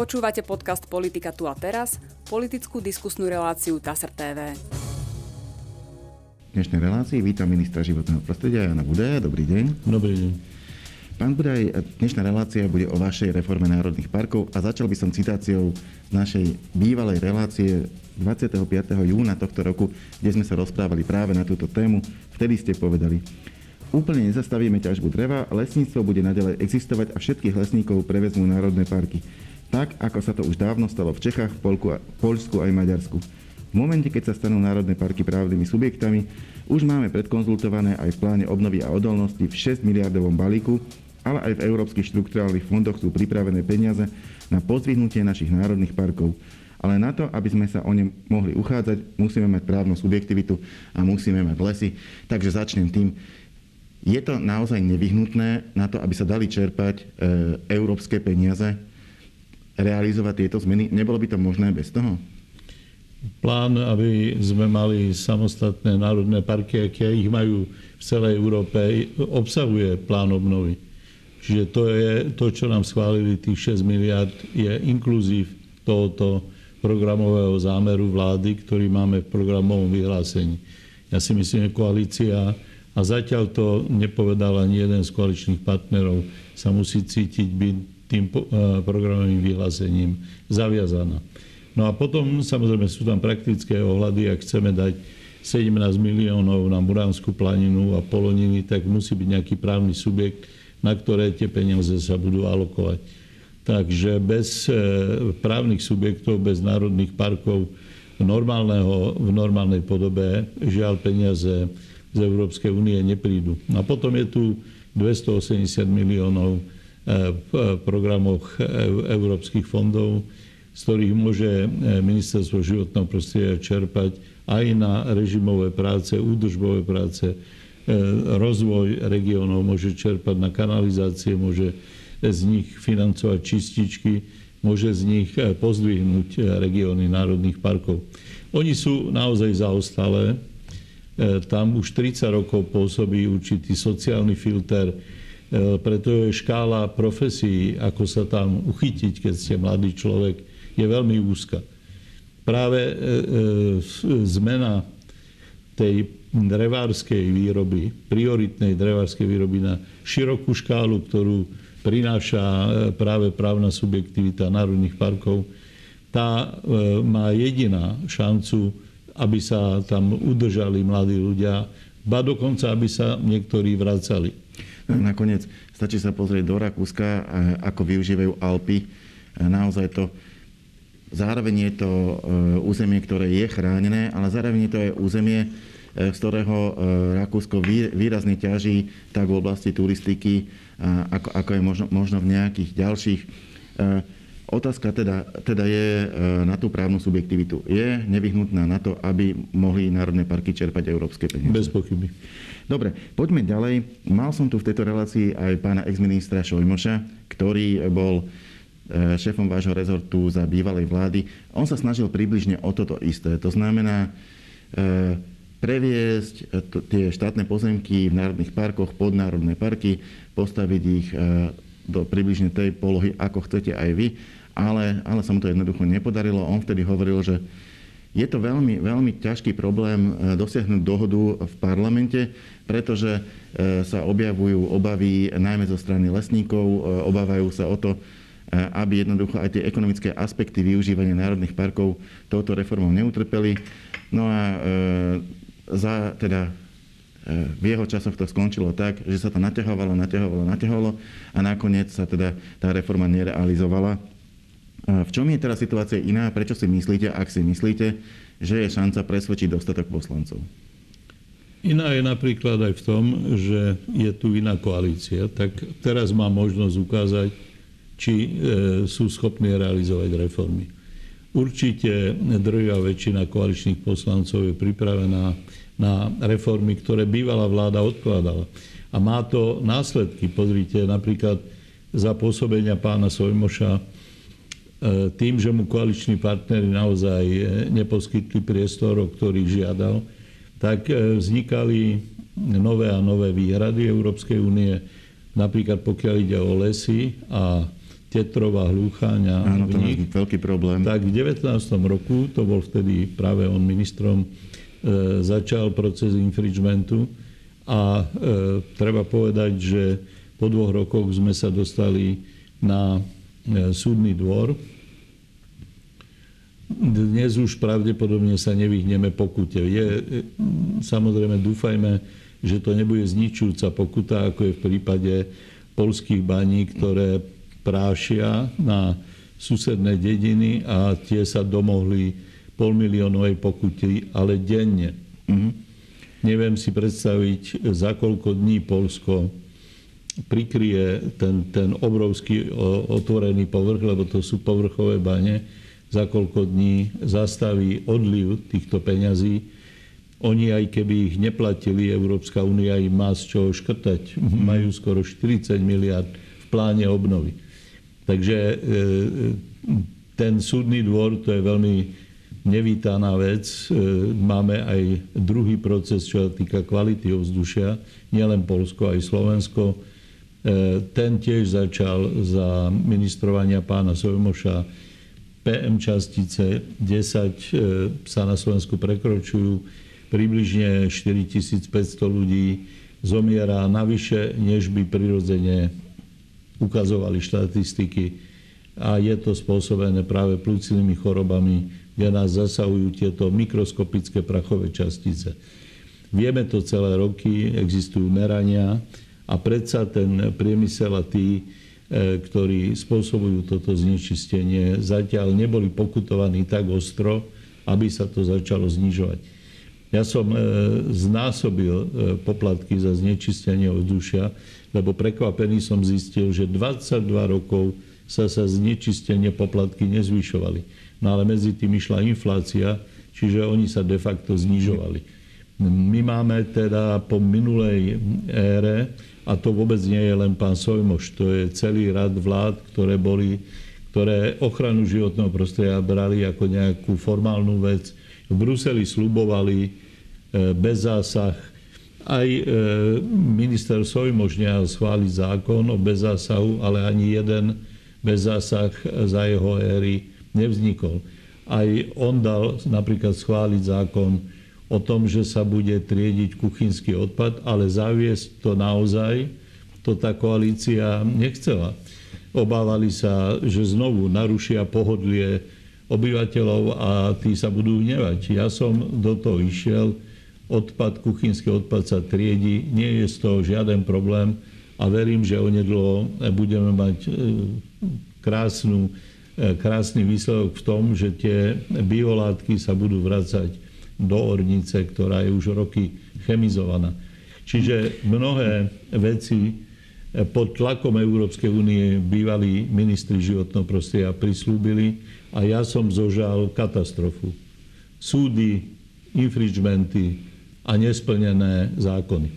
Počúvate podcast Politika tu a teraz, politickú diskusnú reláciu TASR TV. V dnešnej relácii vítam ministra životného prostredia Jana Budaja. Dobrý deň. Dobrý deň. Pán Budaj, dnešná relácia bude o vašej reforme národných parkov a začal by som citáciou z našej bývalej relácie 25. júna tohto roku, kde sme sa rozprávali práve na túto tému. Vtedy ste povedali, Úplne nezastavíme ťažbu dreva, lesníctvo bude naďalej existovať a všetkých lesníkov prevezmú národné parky. Tak, ako sa to už dávno stalo v Čechách, Polku, Poľsku aj Maďarsku. V momente, keď sa stanú národné parky právnymi subjektami, už máme predkonzultované aj v pláne obnovy a odolnosti v 6 miliardovom balíku, ale aj v európskych štruktúrálnych fondoch sú pripravené peniaze na pozdvihnutie našich národných parkov. Ale na to, aby sme sa o ne mohli uchádzať, musíme mať právnu subjektivitu a musíme mať lesy. Takže začnem tým, je to naozaj nevyhnutné na to, aby sa dali čerpať e, európske peniaze, realizovať tieto zmeny? Nebolo by to možné bez toho? Plán, aby sme mali samostatné národné parky, aké ich majú v celej Európe, obsahuje plán obnovy. Čiže to je to, čo nám schválili, tých 6 miliard, je inkluzív tohoto programového zámeru vlády, ktorý máme v programovom vyhlásení. Ja si myslím, že koalícia a zatiaľ to nepovedal ani jeden z koaličných partnerov, sa musí cítiť byť tým eh, programovým vyhlásením zaviazaná. No a potom samozrejme sú tam praktické ohľady, ak chceme dať 17 miliónov na Muránsku planinu a Poloniny, tak musí byť nejaký právny subjekt, na ktoré tie peniaze sa budú alokovať. Takže bez eh, právnych subjektov, bez národných parkov normálneho, v normálnej podobe žiaľ peniaze z Európskej únie neprídu. A potom je tu 280 miliónov v programoch e, európskych fondov, z ktorých môže e, ministerstvo životného prostredia čerpať aj na režimové práce, údržbové práce, rozvoj regiónov, môže čerpať na kanalizácie, môže z nich financovať čističky, môže z nich pozdvihnúť regióny národných parkov. Oni sú naozaj zaostalé, E, tam už 30 rokov pôsobí určitý sociálny filter, e, preto je škála profesí, ako sa tam uchytiť, keď ste mladý človek, je veľmi úzka. Práve e, zmena tej drevárskej výroby, prioritnej drevárskej výroby na širokú škálu, ktorú prináša práve právna subjektivita národných parkov, tá má jediná šancu aby sa tam udržali mladí ľudia, ba dokonca, aby sa niektorí vracali. Nakoniec stačí sa pozrieť do Rakúska, ako využívajú Alpy. Naozaj to zároveň je to e, územie, ktoré je chránené, ale zároveň je to aj územie, z ktorého Rakúsko výrazne ťaží tak v oblasti turistiky, ako, ako je možno, možno v nejakých ďalších Otázka teda, teda je e, na tú právnu subjektivitu. Je nevyhnutná na to, aby mohli národné parky čerpať európske peniaze? Bez pochyby. Dobre, poďme ďalej. Mal som tu v tejto relácii aj pána exministra Šojmoša, ktorý bol e, šéfom vášho rezortu za bývalej vlády. On sa snažil približne o toto isté. To znamená e, previesť tie štátne pozemky v národných parkoch pod národné parky, postaviť ich do približne tej polohy, ako chcete aj vy ale, ale sa mu to jednoducho nepodarilo. On vtedy hovoril, že je to veľmi, veľmi ťažký problém e, dosiahnuť dohodu v parlamente, pretože e, sa objavujú obavy najmä zo strany lesníkov, e, obávajú sa o to, aby jednoducho aj tie ekonomické aspekty využívania národných parkov touto reformou neutrpeli. No a za, teda v jeho časoch to skončilo tak, že sa to naťahovalo, naťahovalo, naťahovalo a nakoniec sa teda tá reforma nerealizovala. V čom je teraz situácia iná? Prečo si myslíte, ak si myslíte, že je šanca presvedčiť dostatok poslancov? Iná je napríklad aj v tom, že je tu iná koalícia. Tak teraz má možnosť ukázať, či e, sú schopní realizovať reformy. Určite drvia väčšina koaličných poslancov je pripravená na reformy, ktoré bývalá vláda odkladala. A má to následky. Pozrite, napríklad za pôsobenia pána Sojmoša tým, že mu koaliční partnery naozaj e, neposkytli priestor, o ktorý žiadal, tak e, vznikali nové a nové výhrady Európskej únie, napríklad pokiaľ ide o lesy a Tetrova, Hlúchaň Áno, to je veľký problém. Tak v 19. roku, to bol vtedy práve on ministrom, e, začal proces infringementu a e, treba povedať, že po dvoch rokoch sme sa dostali na e, súdny dvor. Dnes už pravdepodobne sa nevyhneme pokute. Je, e, samozrejme, dúfajme, že to nebude zničujúca pokuta, ako je v prípade polských baní, ktoré prášia na susedné dediny a tie sa domohli polmiliónovej pokuty, ale denne. Mm-hmm. Neviem si predstaviť, za koľko dní Polsko prikrie ten, ten obrovský otvorený povrch, lebo to sú povrchové bane, za koľko dní zastaví odliv týchto peňazí. Oni aj keby ich neplatili, Európska únia im má z čoho škrtať. Mm-hmm. Majú skoro 40 miliard v pláne obnovy. Takže e, ten súdny dvor, to je veľmi nevítaná vec. E, máme aj druhý proces, čo sa týka kvality ovzdušia, nielen Polsko, aj Slovensko. E, ten tiež začal za ministrovania pána Sojmoša. PM častice 10 sa na Slovensku prekročujú, približne 4500 ľudí zomiera navyše, než by prirodzene ukazovali štatistiky a je to spôsobené práve plúcnými chorobami, kde nás zasahujú tieto mikroskopické prachové častice. Vieme to celé roky, existujú merania a predsa ten priemysel a tí, e, ktorí spôsobujú toto znečistenie, zatiaľ neboli pokutovaní tak ostro, aby sa to začalo znižovať. Ja som e, znásobil e, poplatky za znečistenie ovzdušia lebo prekvapený som zistil, že 22 rokov sa sa znečistenie poplatky nezvyšovali. No ale medzi tým išla inflácia, čiže oni sa de facto znižovali. My máme teda po minulej ére, a to vôbec nie je len pán Sojmoš, to je celý rad vlád, ktoré boli ktoré ochranu životného prostredia brali ako nejakú formálnu vec. V Bruseli slubovali e, bez zásah aj e, minister Sojmož nehal schváliť zákon o bezzásahu, ale ani jeden bezzásah za jeho éry nevznikol. Aj on dal napríklad schváliť zákon o tom, že sa bude triediť kuchynský odpad, ale zaviesť to naozaj, to tá koalícia nechcela. Obávali sa, že znovu narušia pohodlie obyvateľov a tí sa budú hnevať. Ja som do toho išiel, odpad, kuchynský odpad sa triedi, nie je z toho žiaden problém a verím, že onedlo budeme mať e, krásnu, e, krásny výsledok v tom, že tie biolátky sa budú vracať do ornice, ktorá je už roky chemizovaná. Čiže mnohé veci e, pod tlakom Európskej únie bývalí ministri životného prostredia prislúbili a ja som zožal katastrofu. Súdy, infringementy, a nesplnené zákony.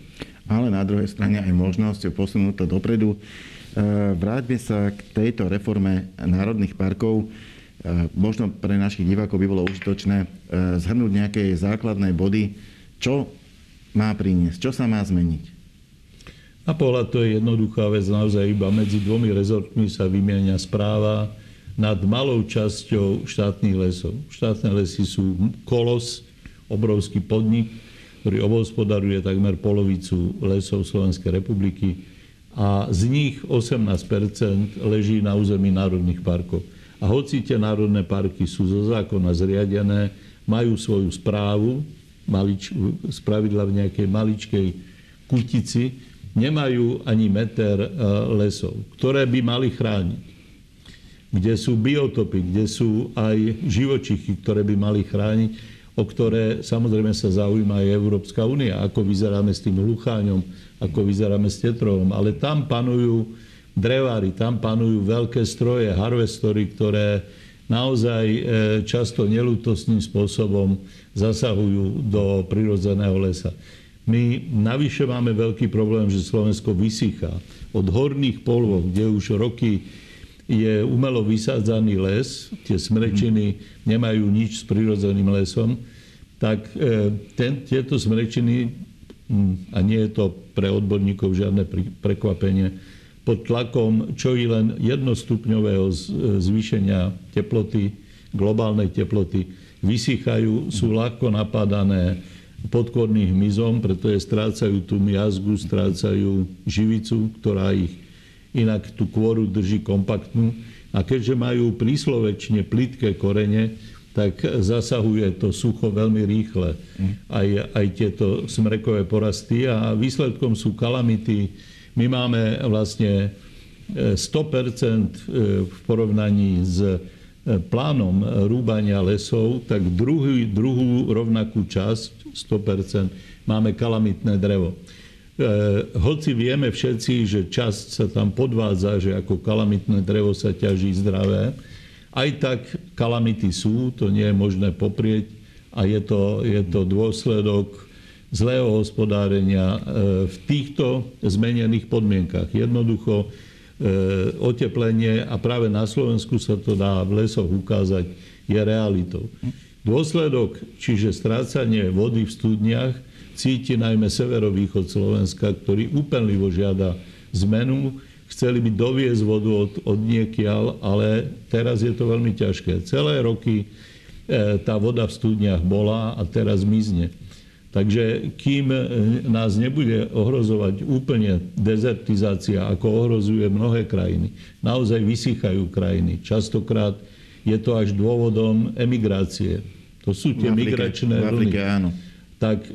Ale na druhej strane aj možnosť posunúť to dopredu. E, vráťme sa k tejto reforme národných parkov. E, možno pre našich divákov by bolo užitočné e, zhrnúť nejaké základné body, čo má priniesť, čo sa má zmeniť. Na pohľad to je jednoduchá vec, naozaj iba medzi dvomi rezortmi sa vymieňa správa nad malou časťou štátnych lesov. Štátne lesy sú kolos, obrovský podnik, ktorý obhospodaruje takmer polovicu lesov Slovenskej republiky a z nich 18% leží na území národných parkov. A hoci tie národné parky sú zo zákona zriadené, majú svoju správu, malič, spravidla v nejakej maličkej kutici, nemajú ani meter e, lesov, ktoré by mali chrániť. Kde sú biotopy, kde sú aj živočichy, ktoré by mali chrániť o ktoré samozrejme sa zaujíma aj Európska únia, ako vyzeráme s tým hlucháňom, ako vyzeráme s tetrovom. Ale tam panujú drevári, tam panujú veľké stroje, harvestory, ktoré naozaj e, často nelútostným spôsobom zasahujú do prirodzeného lesa. My navyše máme veľký problém, že Slovensko vysychá. Od horných polvov, kde už roky je umelo vysádzaný les, tie smrečiny nemajú nič s prirodzeným lesom, tak e, ten, tieto smrečiny, hm, a nie je to pre odborníkov žiadne prekvapenie, pod tlakom čo i len jednostupňového zvýšenia teploty, globálnej teploty, vysychajú, sú ľahko napadané podkorných hmyzom, pretože strácajú tú miazgu, strácajú živicu, ktorá ich inak tú kôru drží kompaktnú. A keďže majú príslovečne plitké korene, tak zasahuje to sucho veľmi rýchle. Aj, aj tieto smrekové porasty a výsledkom sú kalamity. My máme vlastne 100% e, e, v porovnaní s e, plánom rúbania lesov, tak druhý, druhú rovnakú časť, 100%, máme kalamitné drevo. Hoci vieme všetci, že časť sa tam podvádza, že ako kalamitné drevo sa ťaží zdravé, aj tak kalamity sú, to nie je možné poprieť a je to, je to dôsledok zlého hospodárenia e, v týchto zmenených podmienkach. Jednoducho e, oteplenie, a práve na Slovensku sa to dá v lesoch ukázať, je realitou. Dôsledok, čiže strácanie vody v studniach, cíti najmä severovýchod Slovenska, ktorý úplnivo žiada zmenu chceli by doviezť vodu od, od niekiaľ, ale teraz je to veľmi ťažké. Celé roky e, tá voda v studniach bola a teraz mizne. Takže kým e, nás nebude ohrozovať úplne dezertizácia, ako ohrozuje mnohé krajiny, naozaj vysychajú krajiny. Častokrát je to až dôvodom emigrácie. To sú tie Afrike, migračné vlny. áno. Tak e,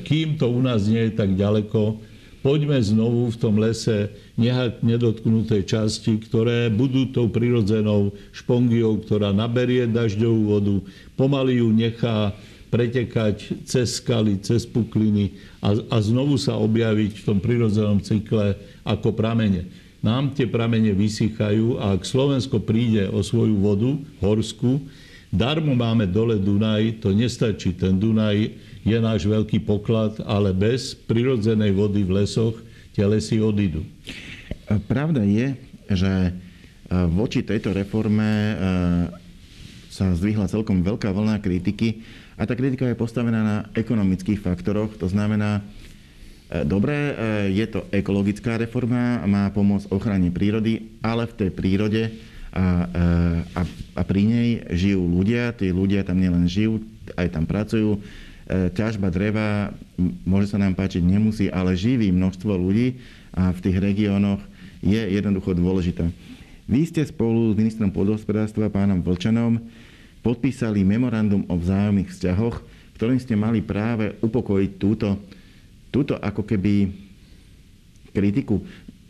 kým to u nás nie je tak ďaleko, poďme znovu v tom lese nehať nedotknuté časti, ktoré budú tou prirodzenou špongiou, ktorá naberie dažďovú vodu, pomaly ju nechá pretekať cez skaly, cez pukliny a, a znovu sa objaviť v tom prirodzenom cykle ako pramene. Nám tie pramene vysychajú a ak Slovensko príde o svoju vodu, horskú, darmo máme dole Dunaj, to nestačí. Ten Dunaj je náš veľký poklad, ale bez prirodzenej vody v lesoch tie lesy odídu. Pravda je, že e, voči tejto reforme e, sa zdvihla celkom veľká vlna kritiky a tá kritika je postavená na ekonomických faktoroch. To znamená, e, dobre, je to ekologická reforma, má pomôcť ochrane prírody, ale v tej prírode a, a, a pri nej žijú ľudia, tí ľudia tam nielen žijú, aj tam pracujú, E, ťažba dreva, môže sa nám páčiť, nemusí, ale živí množstvo ľudí a v tých regiónoch je jednoducho dôležitá. Vy ste spolu s ministrom podhospodárstva pánom Vlčanom podpísali memorandum o vzájomných vzťahoch, ktorým ste mali práve upokojiť túto, túto ako keby kritiku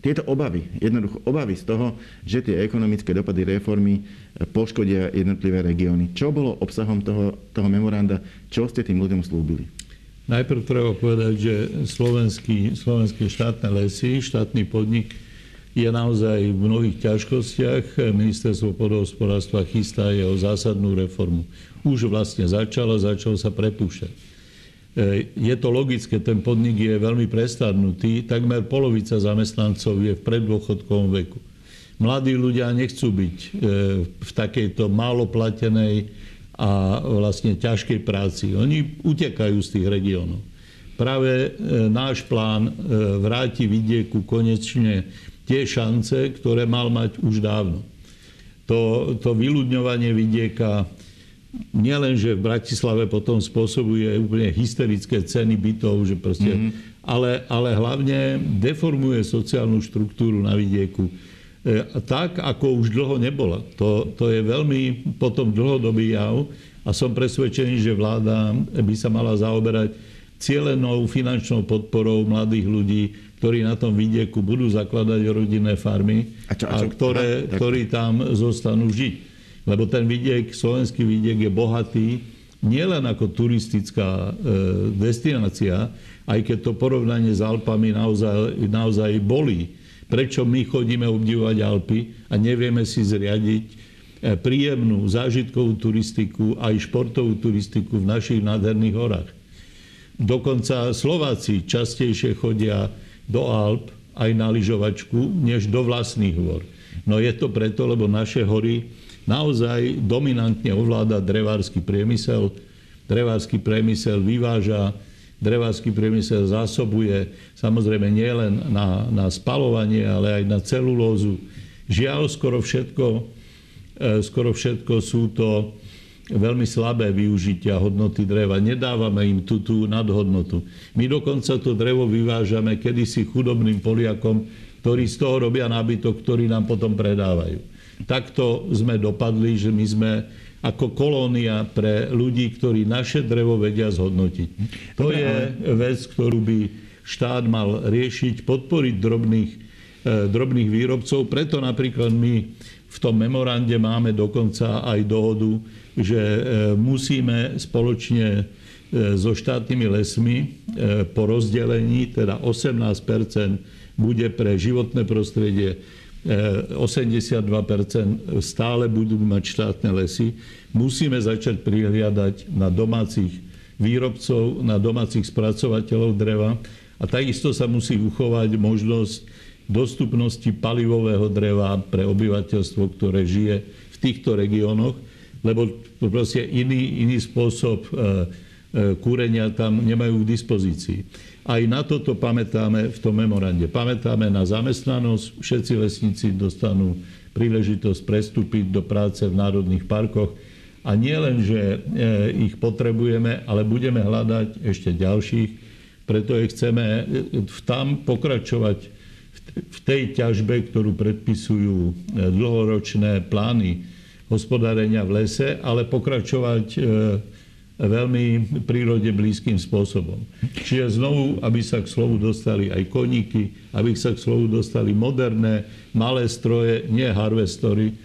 tieto obavy, jednoducho obavy z toho, že tie ekonomické dopady reformy poškodia jednotlivé regióny. Čo bolo obsahom toho, toho memoranda? Čo ste tým ľuďom slúbili? Najprv treba povedať, že slovenský, slovenské štátne lesy, štátny podnik je naozaj v mnohých ťažkostiach. Ministerstvo podhospodárstva chystá jeho zásadnú reformu. Už vlastne začalo, začalo sa prepúšťať. E, je to logické, ten podnik je veľmi prestarnutý, takmer polovica zamestnancov je v preddôchodkovom veku. Mladí ľudia nechcú byť e, v takejto málo platenej a vlastne ťažkej práci. Oni utekajú z tých regiónov. Práve e, náš plán vráti vidieku konečne tie šance, ktoré mal mať už dávno. To, to vyľudňovanie vidieka nielen, že v Bratislave potom spôsobuje úplne hysterické ceny bytov, že proste, mm-hmm. ale, ale hlavne deformuje sociálnu štruktúru na vidieku. E, tak, ako už dlho nebola. To, to je veľmi potom dlhodobý jav a som presvedčený, že vláda by sa mala zaoberať cielenou finančnou podporou mladých ľudí, ktorí na tom vidieku budú zakladať rodinné farmy a, čo, a, čo, a ktoré, aha, ktorí tam zostanú žiť. Lebo ten vidiek, slovenský vidiek je bohatý nielen ako turistická e, destinácia, aj keď to porovnanie s Alpami naozaj, naozaj bolí. Prečo my chodíme obdivovať Alpy a nevieme si zriadiť e, príjemnú zážitkovú turistiku aj športovú turistiku v našich nádherných horách. Dokonca Slováci častejšie chodia do Alp aj na lyžovačku, než do vlastných hôr. No je to preto, lebo naše hory naozaj dominantne ovláda drevársky priemysel. Drevársky priemysel vyváža drevársky priemysel zásobuje samozrejme nielen na, na spalovanie, ale aj na celulózu. Žiaľ, skoro všetko, e, skoro všetko sú to veľmi slabé využitia hodnoty dreva. Nedávame im tú, tú nadhodnotu. My dokonca to drevo vyvážame kedysi chudobným Poliakom, ktorí z toho robia nábytok, ktorý nám potom predávajú. Takto sme dopadli, že my sme ako kolónia pre ľudí, ktorí naše drevo vedia zhodnotiť. To je vec, ktorú by štát mal riešiť, podporiť drobných, e, drobných výrobcov. Preto napríklad my v tom memorande máme dokonca aj dohodu, že e, musíme spoločne e, so štátnymi lesmi po rozdelení, teda 18% bude pre životné prostredie, 82% stále budú mať štátne lesy. Musíme začať prihliadať na domácich výrobcov, na domácich spracovateľov dreva a takisto sa musí uchovať možnosť dostupnosti palivového dreva pre obyvateľstvo, ktoré žije v týchto regiónoch, lebo proste iný, iný spôsob e, e, kúrenia tam nemajú k dispozícii. Aj na toto pamätáme v tom memorande. Pamätáme na zamestnanosť. Všetci lesníci dostanú príležitosť prestúpiť do práce v národných parkoch. A nie len, že e, ich potrebujeme, ale budeme hľadať ešte ďalších. Preto je chceme tam pokračovať v tej ťažbe, ktorú predpisujú e, dlhoročné plány hospodárenia v lese, ale pokračovať veľmi prírode blízkym spôsobom. Čiže znovu, aby sa k slovu dostali aj koníky, aby sa k slovu dostali moderné, malé stroje, nie harvestory.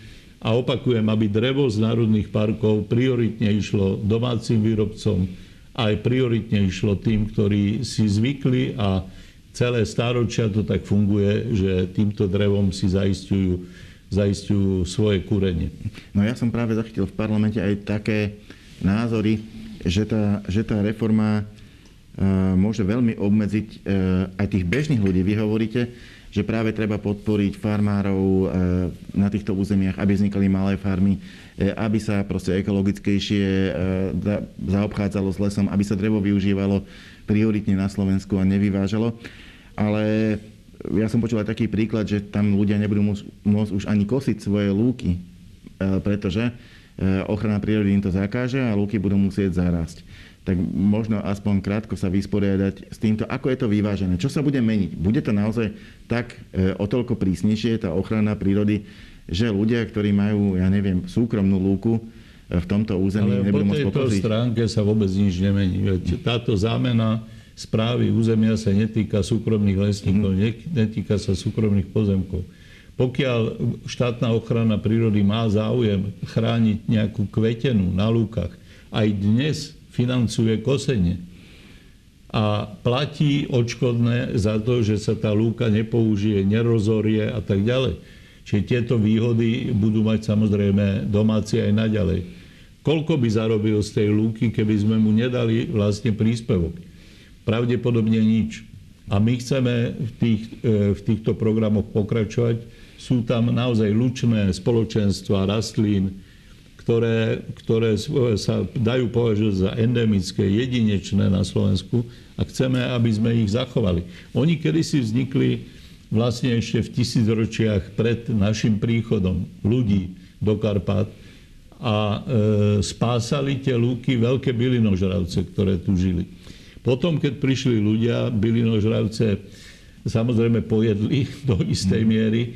A opakujem, aby drevo z národných parkov prioritne išlo domácim výrobcom, aj prioritne išlo tým, ktorí si zvykli a celé stáročia to tak funguje, že týmto drevom si zaistujú, zaistujú svoje kúrenie. No ja som práve zachytil v parlamente aj také názory, že tá, že tá reforma e, môže veľmi obmedziť e, aj tých bežných ľudí. Vy hovoríte, že práve treba podporiť farmárov e, na týchto územiach, aby vznikali malé farmy, aby sa proste ekologickejšie zaobchádzalo s lesom, aby sa drevo využívalo prioritne na Slovensku a nevyvážalo. Ale ja som počul aj taký príklad, že tam ľudia nebudú môcť už ani kosiť svoje lúky, pretože Eh, ochrana prírody im to zakáže a lúky budú musieť zarásť. Tak možno aspoň krátko sa vysporiadať s týmto, ako je to vyvážené. Čo sa bude meniť? Bude to naozaj tak eh, o toľko prísnejšie, tá ochrana prírody, že ľudia, ktorí majú, ja neviem, súkromnú lúku, v tomto území Ale nebudú môcť po tejto stránke sa vôbec nič nemení. Táto zámena správy územia sa netýka súkromných lesníkov, mm. netýka sa súkromných pozemkov. Pokiaľ štátna ochrana prírody má záujem chrániť nejakú kvetenu na lúkach, aj dnes financuje kosenie a platí odškodné za to, že sa tá lúka nepoužije, nerozorie a tak ďalej. Čiže tieto výhody budú mať samozrejme domáci aj naďalej. Koľko by zarobil z tej lúky, keby sme mu nedali vlastne príspevok? Pravdepodobne nič. A my chceme v, tých, e, v týchto programoch pokračovať sú tam naozaj lučné spoločenstva rastlín, ktoré, ktoré sa dajú považovať za endemické, jedinečné na Slovensku a chceme, aby sme ich zachovali. Oni kedysi vznikli vlastne ešte v tisícročiach pred našim príchodom ľudí do Karpát a e, spásali tie lúky veľké bylinožravce, ktoré tu žili. Potom, keď prišli ľudia, bylinožravce samozrejme pojedli do istej miery,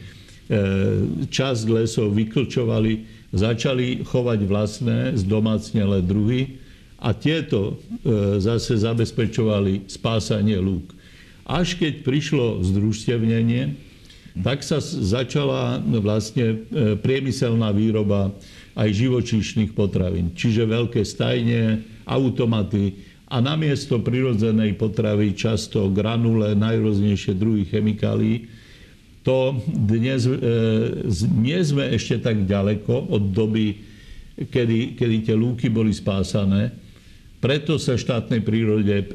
E, časť lesov vyklčovali, začali chovať vlastné, zdomácnele druhy a tieto e, zase zabezpečovali spásanie lúk. Až keď prišlo združstevnenie, tak sa začala vlastne e, priemyselná výroba aj živočíšnych potravín. Čiže veľké stajne, automaty a namiesto prirodzenej potravy často granule, najrôznejšie druhy chemikálií, to dnes e, nie sme ešte tak ďaleko od doby, kedy, kedy tie lúky boli spásané. Preto sa štátnej prírode e,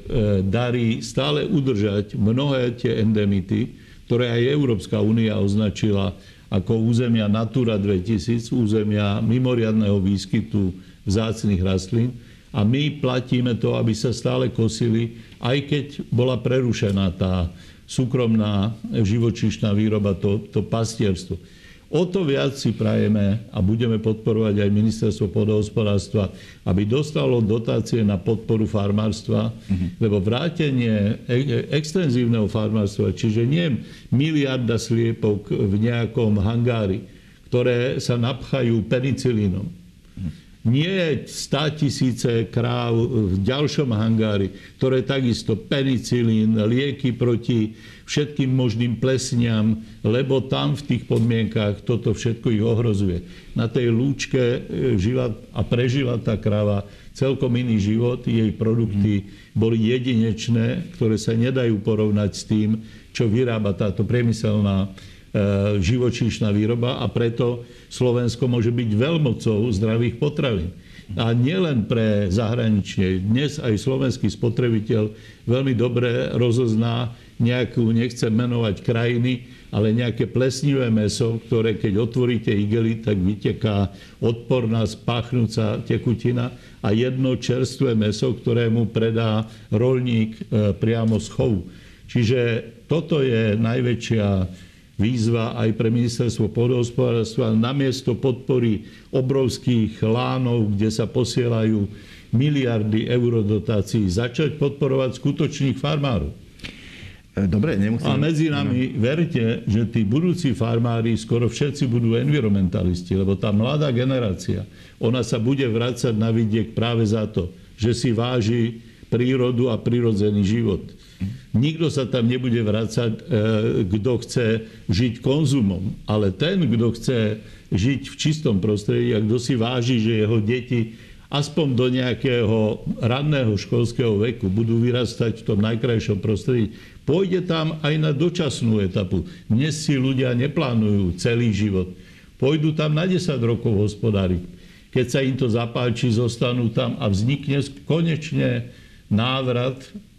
darí stále udržať mnohé tie endemity, ktoré aj Európska únia označila ako územia Natura 2000, územia mimoriadného výskytu vzácných rastlín. A my platíme to, aby sa stále kosili, aj keď bola prerušená tá súkromná živočíšna výroba, to, to pastierstvo. O to viac si prajeme a budeme podporovať aj ministerstvo podohospodárstva, aby dostalo dotácie na podporu farmárstva, mm-hmm. lebo vrátenie e- extenzívneho farmárstva, čiže nie miliarda sliepok v nejakom hangári, ktoré sa napchajú penicilínom, nie 100 tisíce kráv v ďalšom hangári, ktoré takisto penicilín, lieky proti všetkým možným plesniam, lebo tam v tých podmienkách toto všetko ich ohrozuje. Na tej lúčke e, žila a prežila tá kráva celkom iný život, jej produkty boli jedinečné, ktoré sa nedajú porovnať s tým, čo vyrába táto priemyselná živočíšna výroba a preto Slovensko môže byť veľmocou zdravých potravín. A nielen pre zahraničie. Dnes aj slovenský spotrebiteľ veľmi dobre rozozná nejakú, nechcem menovať krajiny, ale nejaké plesnivé meso, ktoré keď otvoríte igely, tak vyteká odporná spáchnúca tekutina a jedno čerstvé meso, ktoré mu predá rolník e, priamo z chovu. Čiže toto je najväčšia výzva aj pre ministerstvo pôdohospodárstva namiesto podpory obrovských lánov, kde sa posielajú miliardy eurodotácií, začať podporovať skutočných farmárov. E, dobre, nemusím... A medzi nami, no. verte, že tí budúci farmári skoro všetci budú environmentalisti, lebo tá mladá generácia, ona sa bude vrácať na vidiek práve za to, že si váži prírodu a prirodzený život. Nikto sa tam nebude vrácať, e, kto chce žiť konzumom, ale ten, kto chce žiť v čistom prostredí a kto si váži, že jeho deti aspoň do nejakého ranného školského veku budú vyrastať v tom najkrajšom prostredí, pôjde tam aj na dočasnú etapu. Dnes si ľudia neplánujú celý život. Pôjdu tam na 10 rokov hospodáriť. Keď sa im to zapáči, zostanú tam a vznikne konečne návrat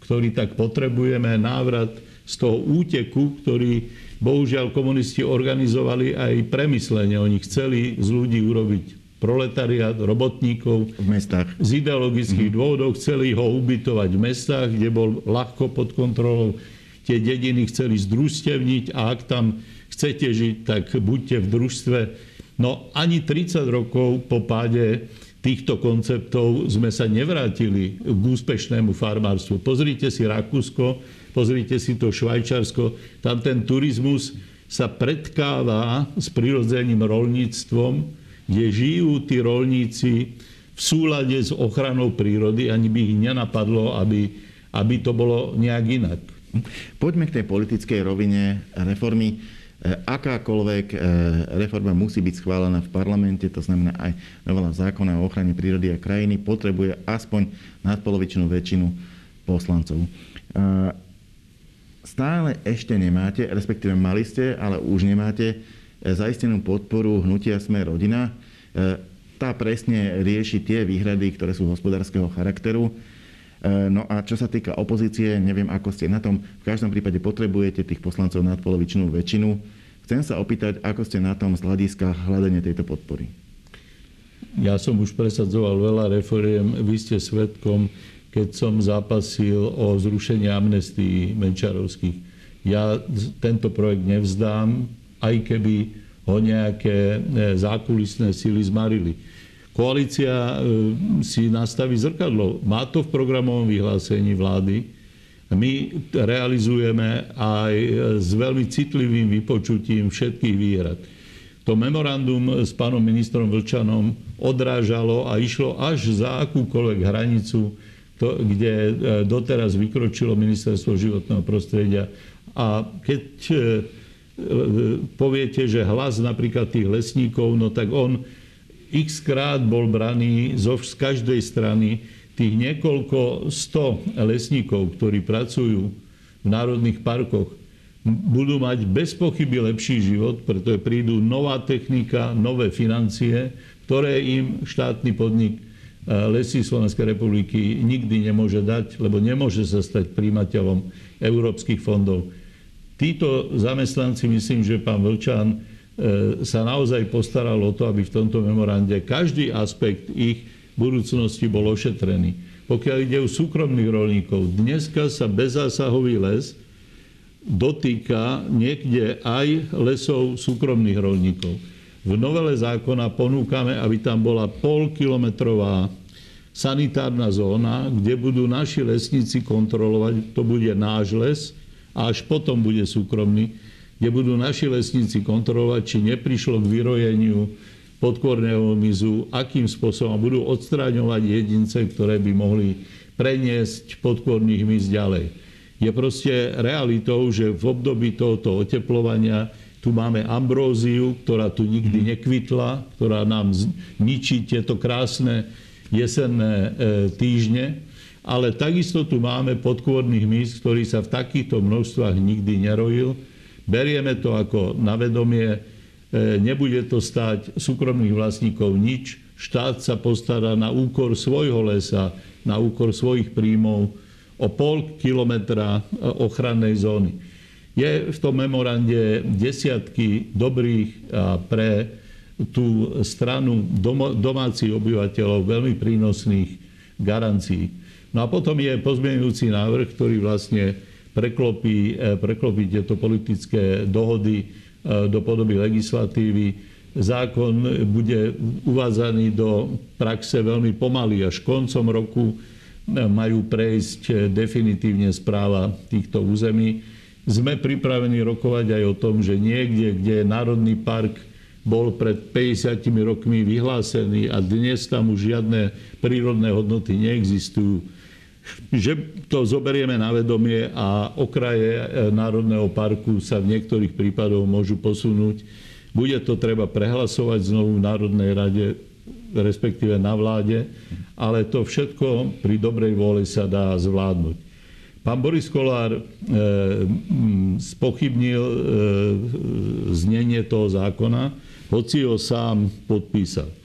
ktorý tak potrebujeme, návrat z toho úteku, ktorý bohužiaľ komunisti organizovali aj premyslenie. Oni chceli z ľudí urobiť proletariat, robotníkov. V mestách. Z ideologických mm-hmm. dôvodov chceli ho ubytovať v mestách, kde bol ľahko pod kontrolou. Tie dediny chceli združstevniť a ak tam chcete žiť, tak buďte v družstve. No ani 30 rokov po páde týchto konceptov sme sa nevrátili k úspešnému farmárstvu. Pozrite si Rakúsko, pozrite si to Švajčarsko. Tam ten turizmus sa predkáva s prirodzeným rolníctvom, kde žijú tí rolníci v súlade s ochranou prírody, ani by ich nenapadlo, aby, aby to bolo nejak inak. Poďme k tej politickej rovine reformy. E, akákoľvek e, reforma musí byť schválená v parlamente, to znamená aj novela zákona o ochrane prírody a krajiny, potrebuje aspoň nadpolovičnú väčšinu poslancov. E, stále ešte nemáte, respektíve mali ste, ale už nemáte zaistenú podporu hnutia Sme rodina. Tá presne rieši tie výhrady, ktoré sú hospodárskeho charakteru. No a čo sa týka opozície, neviem, ako ste na tom. V každom prípade potrebujete tých poslancov nadpolovičnú väčšinu. Chcem sa opýtať, ako ste na tom z hľadiska hľadania tejto podpory. Ja som už presadzoval veľa reforiem. Vy ste svetkom, keď som zápasil o zrušenie amnestií Menčarovských. Ja tento projekt nevzdám, aj keby ho nejaké e, zákulisné sily zmarili koalícia e, si nastaví zrkadlo. Má to v programovom vyhlásení vlády. My realizujeme aj s veľmi citlivým vypočutím všetkých výhrad. To memorandum s pánom ministrom Vlčanom odrážalo a išlo až za akúkoľvek hranicu, to, kde e, doteraz vykročilo ministerstvo životného prostredia. A keď e, poviete, že hlas napríklad tých lesníkov, no tak on x krát bol braný zo, z každej strany tých niekoľko sto lesníkov, ktorí pracujú v národných parkoch, budú mať bez pochyby lepší život, pretože prídu nová technika, nové financie, ktoré im štátny podnik eh, Lesy Slovenskej republiky nikdy nemôže dať, lebo nemôže sa stať príjimateľom európskych fondov. Títo zamestnanci, myslím, že pán Vlčan E, sa naozaj postaral o to, aby v tomto memorande každý aspekt ich budúcnosti bol ošetrený. Pokiaľ ide o súkromných rolníkov, dneska sa bezásahový les dotýka niekde aj lesov súkromných rolníkov. V novele zákona ponúkame, aby tam bola polkilometrová sanitárna zóna, kde budú naši lesníci kontrolovať, to bude náš les a až potom bude súkromný, kde budú naši lesníci kontrolovať, či neprišlo k vyrojeniu podkorného mizu, akým spôsobom budú odstráňovať jedince, ktoré by mohli preniesť podkorných miz ďalej. Je proste realitou, že v období tohoto oteplovania tu máme ambróziu, ktorá tu nikdy nekvitla, ktorá nám ničí tieto krásne jesenné e, týždne. Ale takisto tu máme podkôrnych míst, ktorý sa v takýchto množstvách nikdy nerojil. Berieme to ako na vedomie, E, nebude to stáť súkromných vlastníkov nič. Štát sa postará na úkor svojho lesa, na úkor svojich príjmov o pol kilometra e, ochrannej zóny. Je v tom memorande desiatky dobrých a pre tú stranu domácich obyvateľov veľmi prínosných garancií. No a potom je pozmeňujúci návrh, ktorý vlastne preklopí, e, preklopí tieto politické dohody E, do podoby legislatívy. Zákon bude uvádzaný do praxe veľmi pomaly. Až koncom roku e, majú prejsť definitívne správa týchto území. Sme pripravení rokovať aj o tom, že niekde, kde Národný park bol pred 50 rokmi vyhlásený a dnes tam už žiadne prírodné hodnoty neexistujú, že to zoberieme na vedomie a okraje e, Národného parku sa v niektorých prípadoch môžu posunúť. Bude to treba prehlasovať znovu v Národnej rade, respektíve na vláde, ale to všetko pri dobrej vôli sa dá zvládnuť. Pán Boris Kolár e, spochybnil e, znenie toho zákona, hoci ho sám podpísal.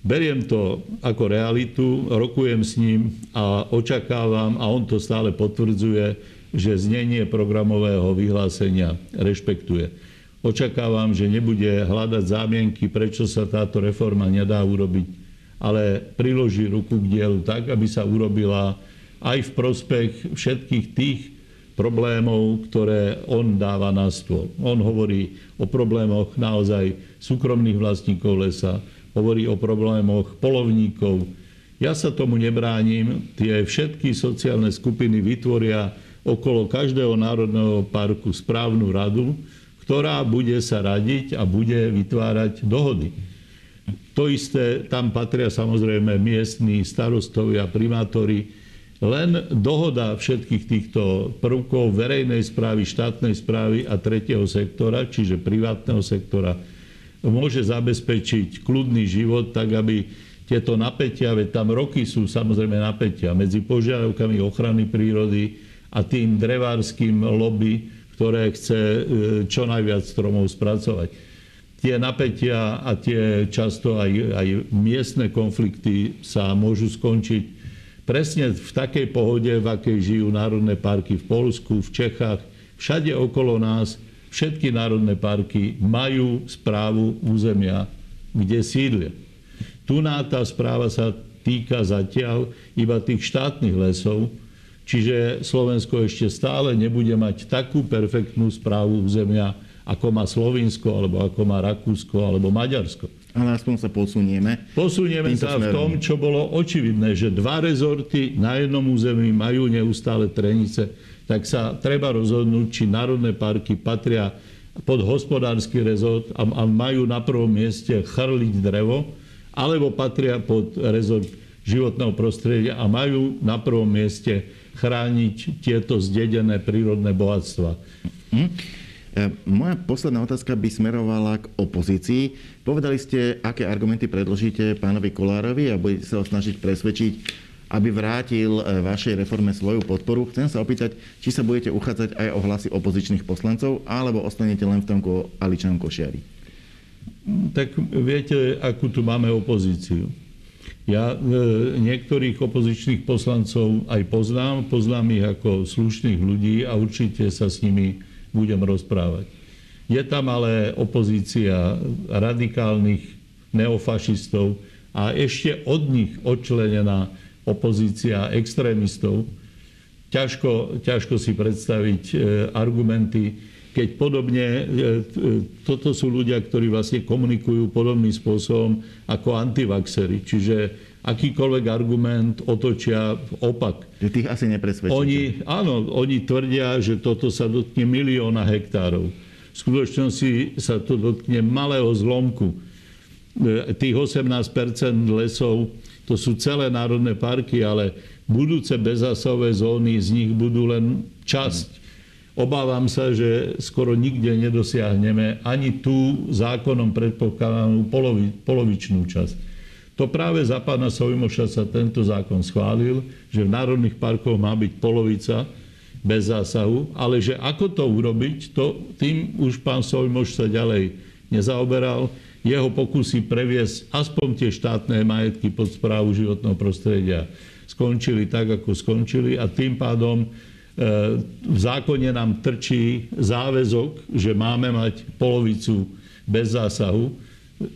Beriem to ako realitu, rokujem s ním a očakávam, a on to stále potvrdzuje, že znenie programového vyhlásenia rešpektuje. Očakávam, že nebude hľadať zámienky, prečo sa táto reforma nedá urobiť, ale priloží ruku k dielu tak, aby sa urobila aj v prospech všetkých tých problémov, ktoré on dáva na stôl. On hovorí o problémoch naozaj súkromných vlastníkov lesa, hovorí o problémoch polovníkov. Ja sa tomu nebránim. Tie všetky sociálne skupiny vytvoria okolo každého národného parku správnu radu, ktorá bude sa radiť a bude vytvárať dohody. To isté, tam patria samozrejme miestní starostovia, primátori. Len dohoda všetkých týchto prvkov verejnej správy, štátnej správy a tretieho sektora, čiže privátneho sektora, môže zabezpečiť kľudný život, tak aby tieto napätia, veď tam roky sú samozrejme napätia medzi požiadavkami ochrany prírody a tým drevárským lobby, ktoré chce e, čo najviac stromov spracovať. Tie napätia a tie často aj, aj miestne konflikty sa môžu skončiť presne v takej pohode, v akej žijú národné parky v Polsku, v Čechách, všade okolo nás, všetky národné parky majú správu územia, kde sídlia. Tu na tá správa sa týka zatiaľ iba tých štátnych lesov, čiže Slovensko ešte stále nebude mať takú perfektnú správu územia, ako má Slovinsko, alebo ako má Rakúsko, alebo Maďarsko. Ale aspoň sa posunieme. Posunieme sa v tom, čo bolo očividné, že dva rezorty na jednom území majú neustále trenice tak sa treba rozhodnúť, či národné parky patria pod hospodársky rezort a, a majú na prvom mieste chrliť drevo, alebo patria pod rezort životného prostredia a majú na prvom mieste chrániť tieto zdedené prírodné bohatstva. Hm. Moja posledná otázka by smerovala k opozícii. Povedali ste, aké argumenty predložíte pánovi Kolárovi a budete sa ho snažiť presvedčiť aby vrátil e, vašej reforme svoju podporu. Chcem sa opýtať, či sa budete uchádzať aj o hlasy opozičných poslancov, alebo ostanete len v tom Aličanom Košiari? Tak viete, akú tu máme opozíciu. Ja e, niektorých opozičných poslancov aj poznám, poznám ich ako slušných ľudí a určite sa s nimi budem rozprávať. Je tam ale opozícia radikálnych neofašistov, a ešte od nich odčlenená opozícia extrémistov, ťažko, ťažko si predstaviť e, argumenty, keď podobne, e, toto sú ľudia, ktorí vlastne komunikujú podobným spôsobom ako antivaxery. Čiže akýkoľvek argument otočia opak. Že tých asi nepresvedčíte. Oni, áno, oni tvrdia, že toto sa dotkne milióna hektárov. V skutočnosti sa to dotkne malého zlomku. E, tých 18 lesov, to sú celé národné parky, ale budúce bezásové zóny, z nich budú len časť. Obávam sa, že skoro nikde nedosiahneme ani tú zákonom predpokladanú polovi, polovičnú časť. To práve za pána Sojmoša sa tento zákon schválil, že v národných parkoch má byť polovica bez zásahu, ale že ako to urobiť, to, tým už pán Sojmoš sa ďalej nezaoberal. Jeho pokusy previesť aspoň tie štátne majetky pod správu životného prostredia skončili tak, ako skončili a tým pádom e, v zákone nám trčí záväzok, že máme mať polovicu bez zásahu.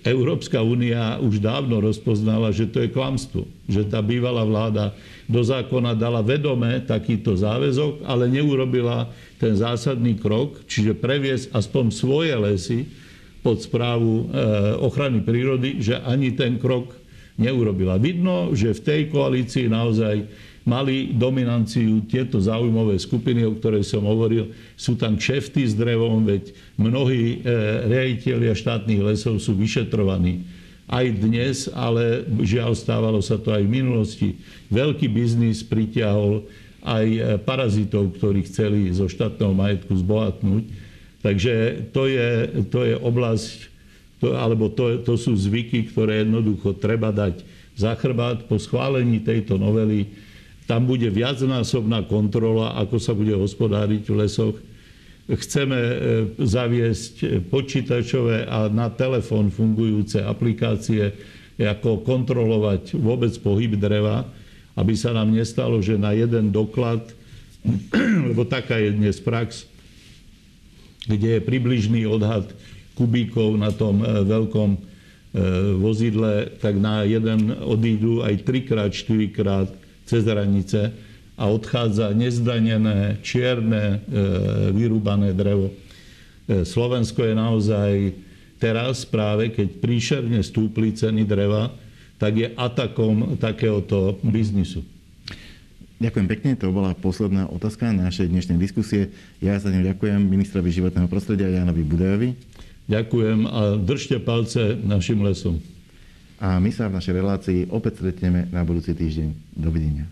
Európska únia už dávno rozpoznala, že to je klamstvo. Že tá bývalá vláda do zákona dala vedome takýto záväzok, ale neurobila ten zásadný krok, čiže previesť aspoň svoje lesy pod správu e, ochrany prírody, že ani ten krok neurobila. Vidno, že v tej koalícii naozaj mali dominanciu tieto záujmové skupiny, o ktorej som hovoril. Sú tam kšefty s drevom, veď mnohí e, riaditeľia štátnych lesov sú vyšetrovaní aj dnes, ale žiaľ stávalo sa to aj v minulosti. Veľký biznis pritiahol aj e, parazitov, ktorí chceli zo štátneho majetku zbohatnúť. Takže to je, to je oblasť, to, alebo to, to sú zvyky, ktoré jednoducho treba dať za chrbát. Po schválení tejto novely tam bude viacnásobná kontrola, ako sa bude hospodáriť v lesoch. Chceme e, zaviesť počítačové a na telefón fungujúce aplikácie, ako kontrolovať vôbec pohyb dreva, aby sa nám nestalo, že na jeden doklad, lebo taká je dnes prax, kde je približný odhad kubíkov na tom e, veľkom e, vozidle, tak na jeden odídu aj 3 4 krát cez hranice a odchádza nezdanené, čierne, e, vyrúbané drevo. Slovensko je naozaj teraz práve, keď príšerne stúpli ceny dreva, tak je atakom takéhoto biznisu. Ďakujem pekne, to bola posledná otázka našej dnešnej diskusie. Ja sa ňu ďakujem ministrovi životného prostredia Janovi Budajovi. Ďakujem a držte palce našim lesom. A my sa v našej relácii opäť stretneme na budúci týždeň. Dovidenia.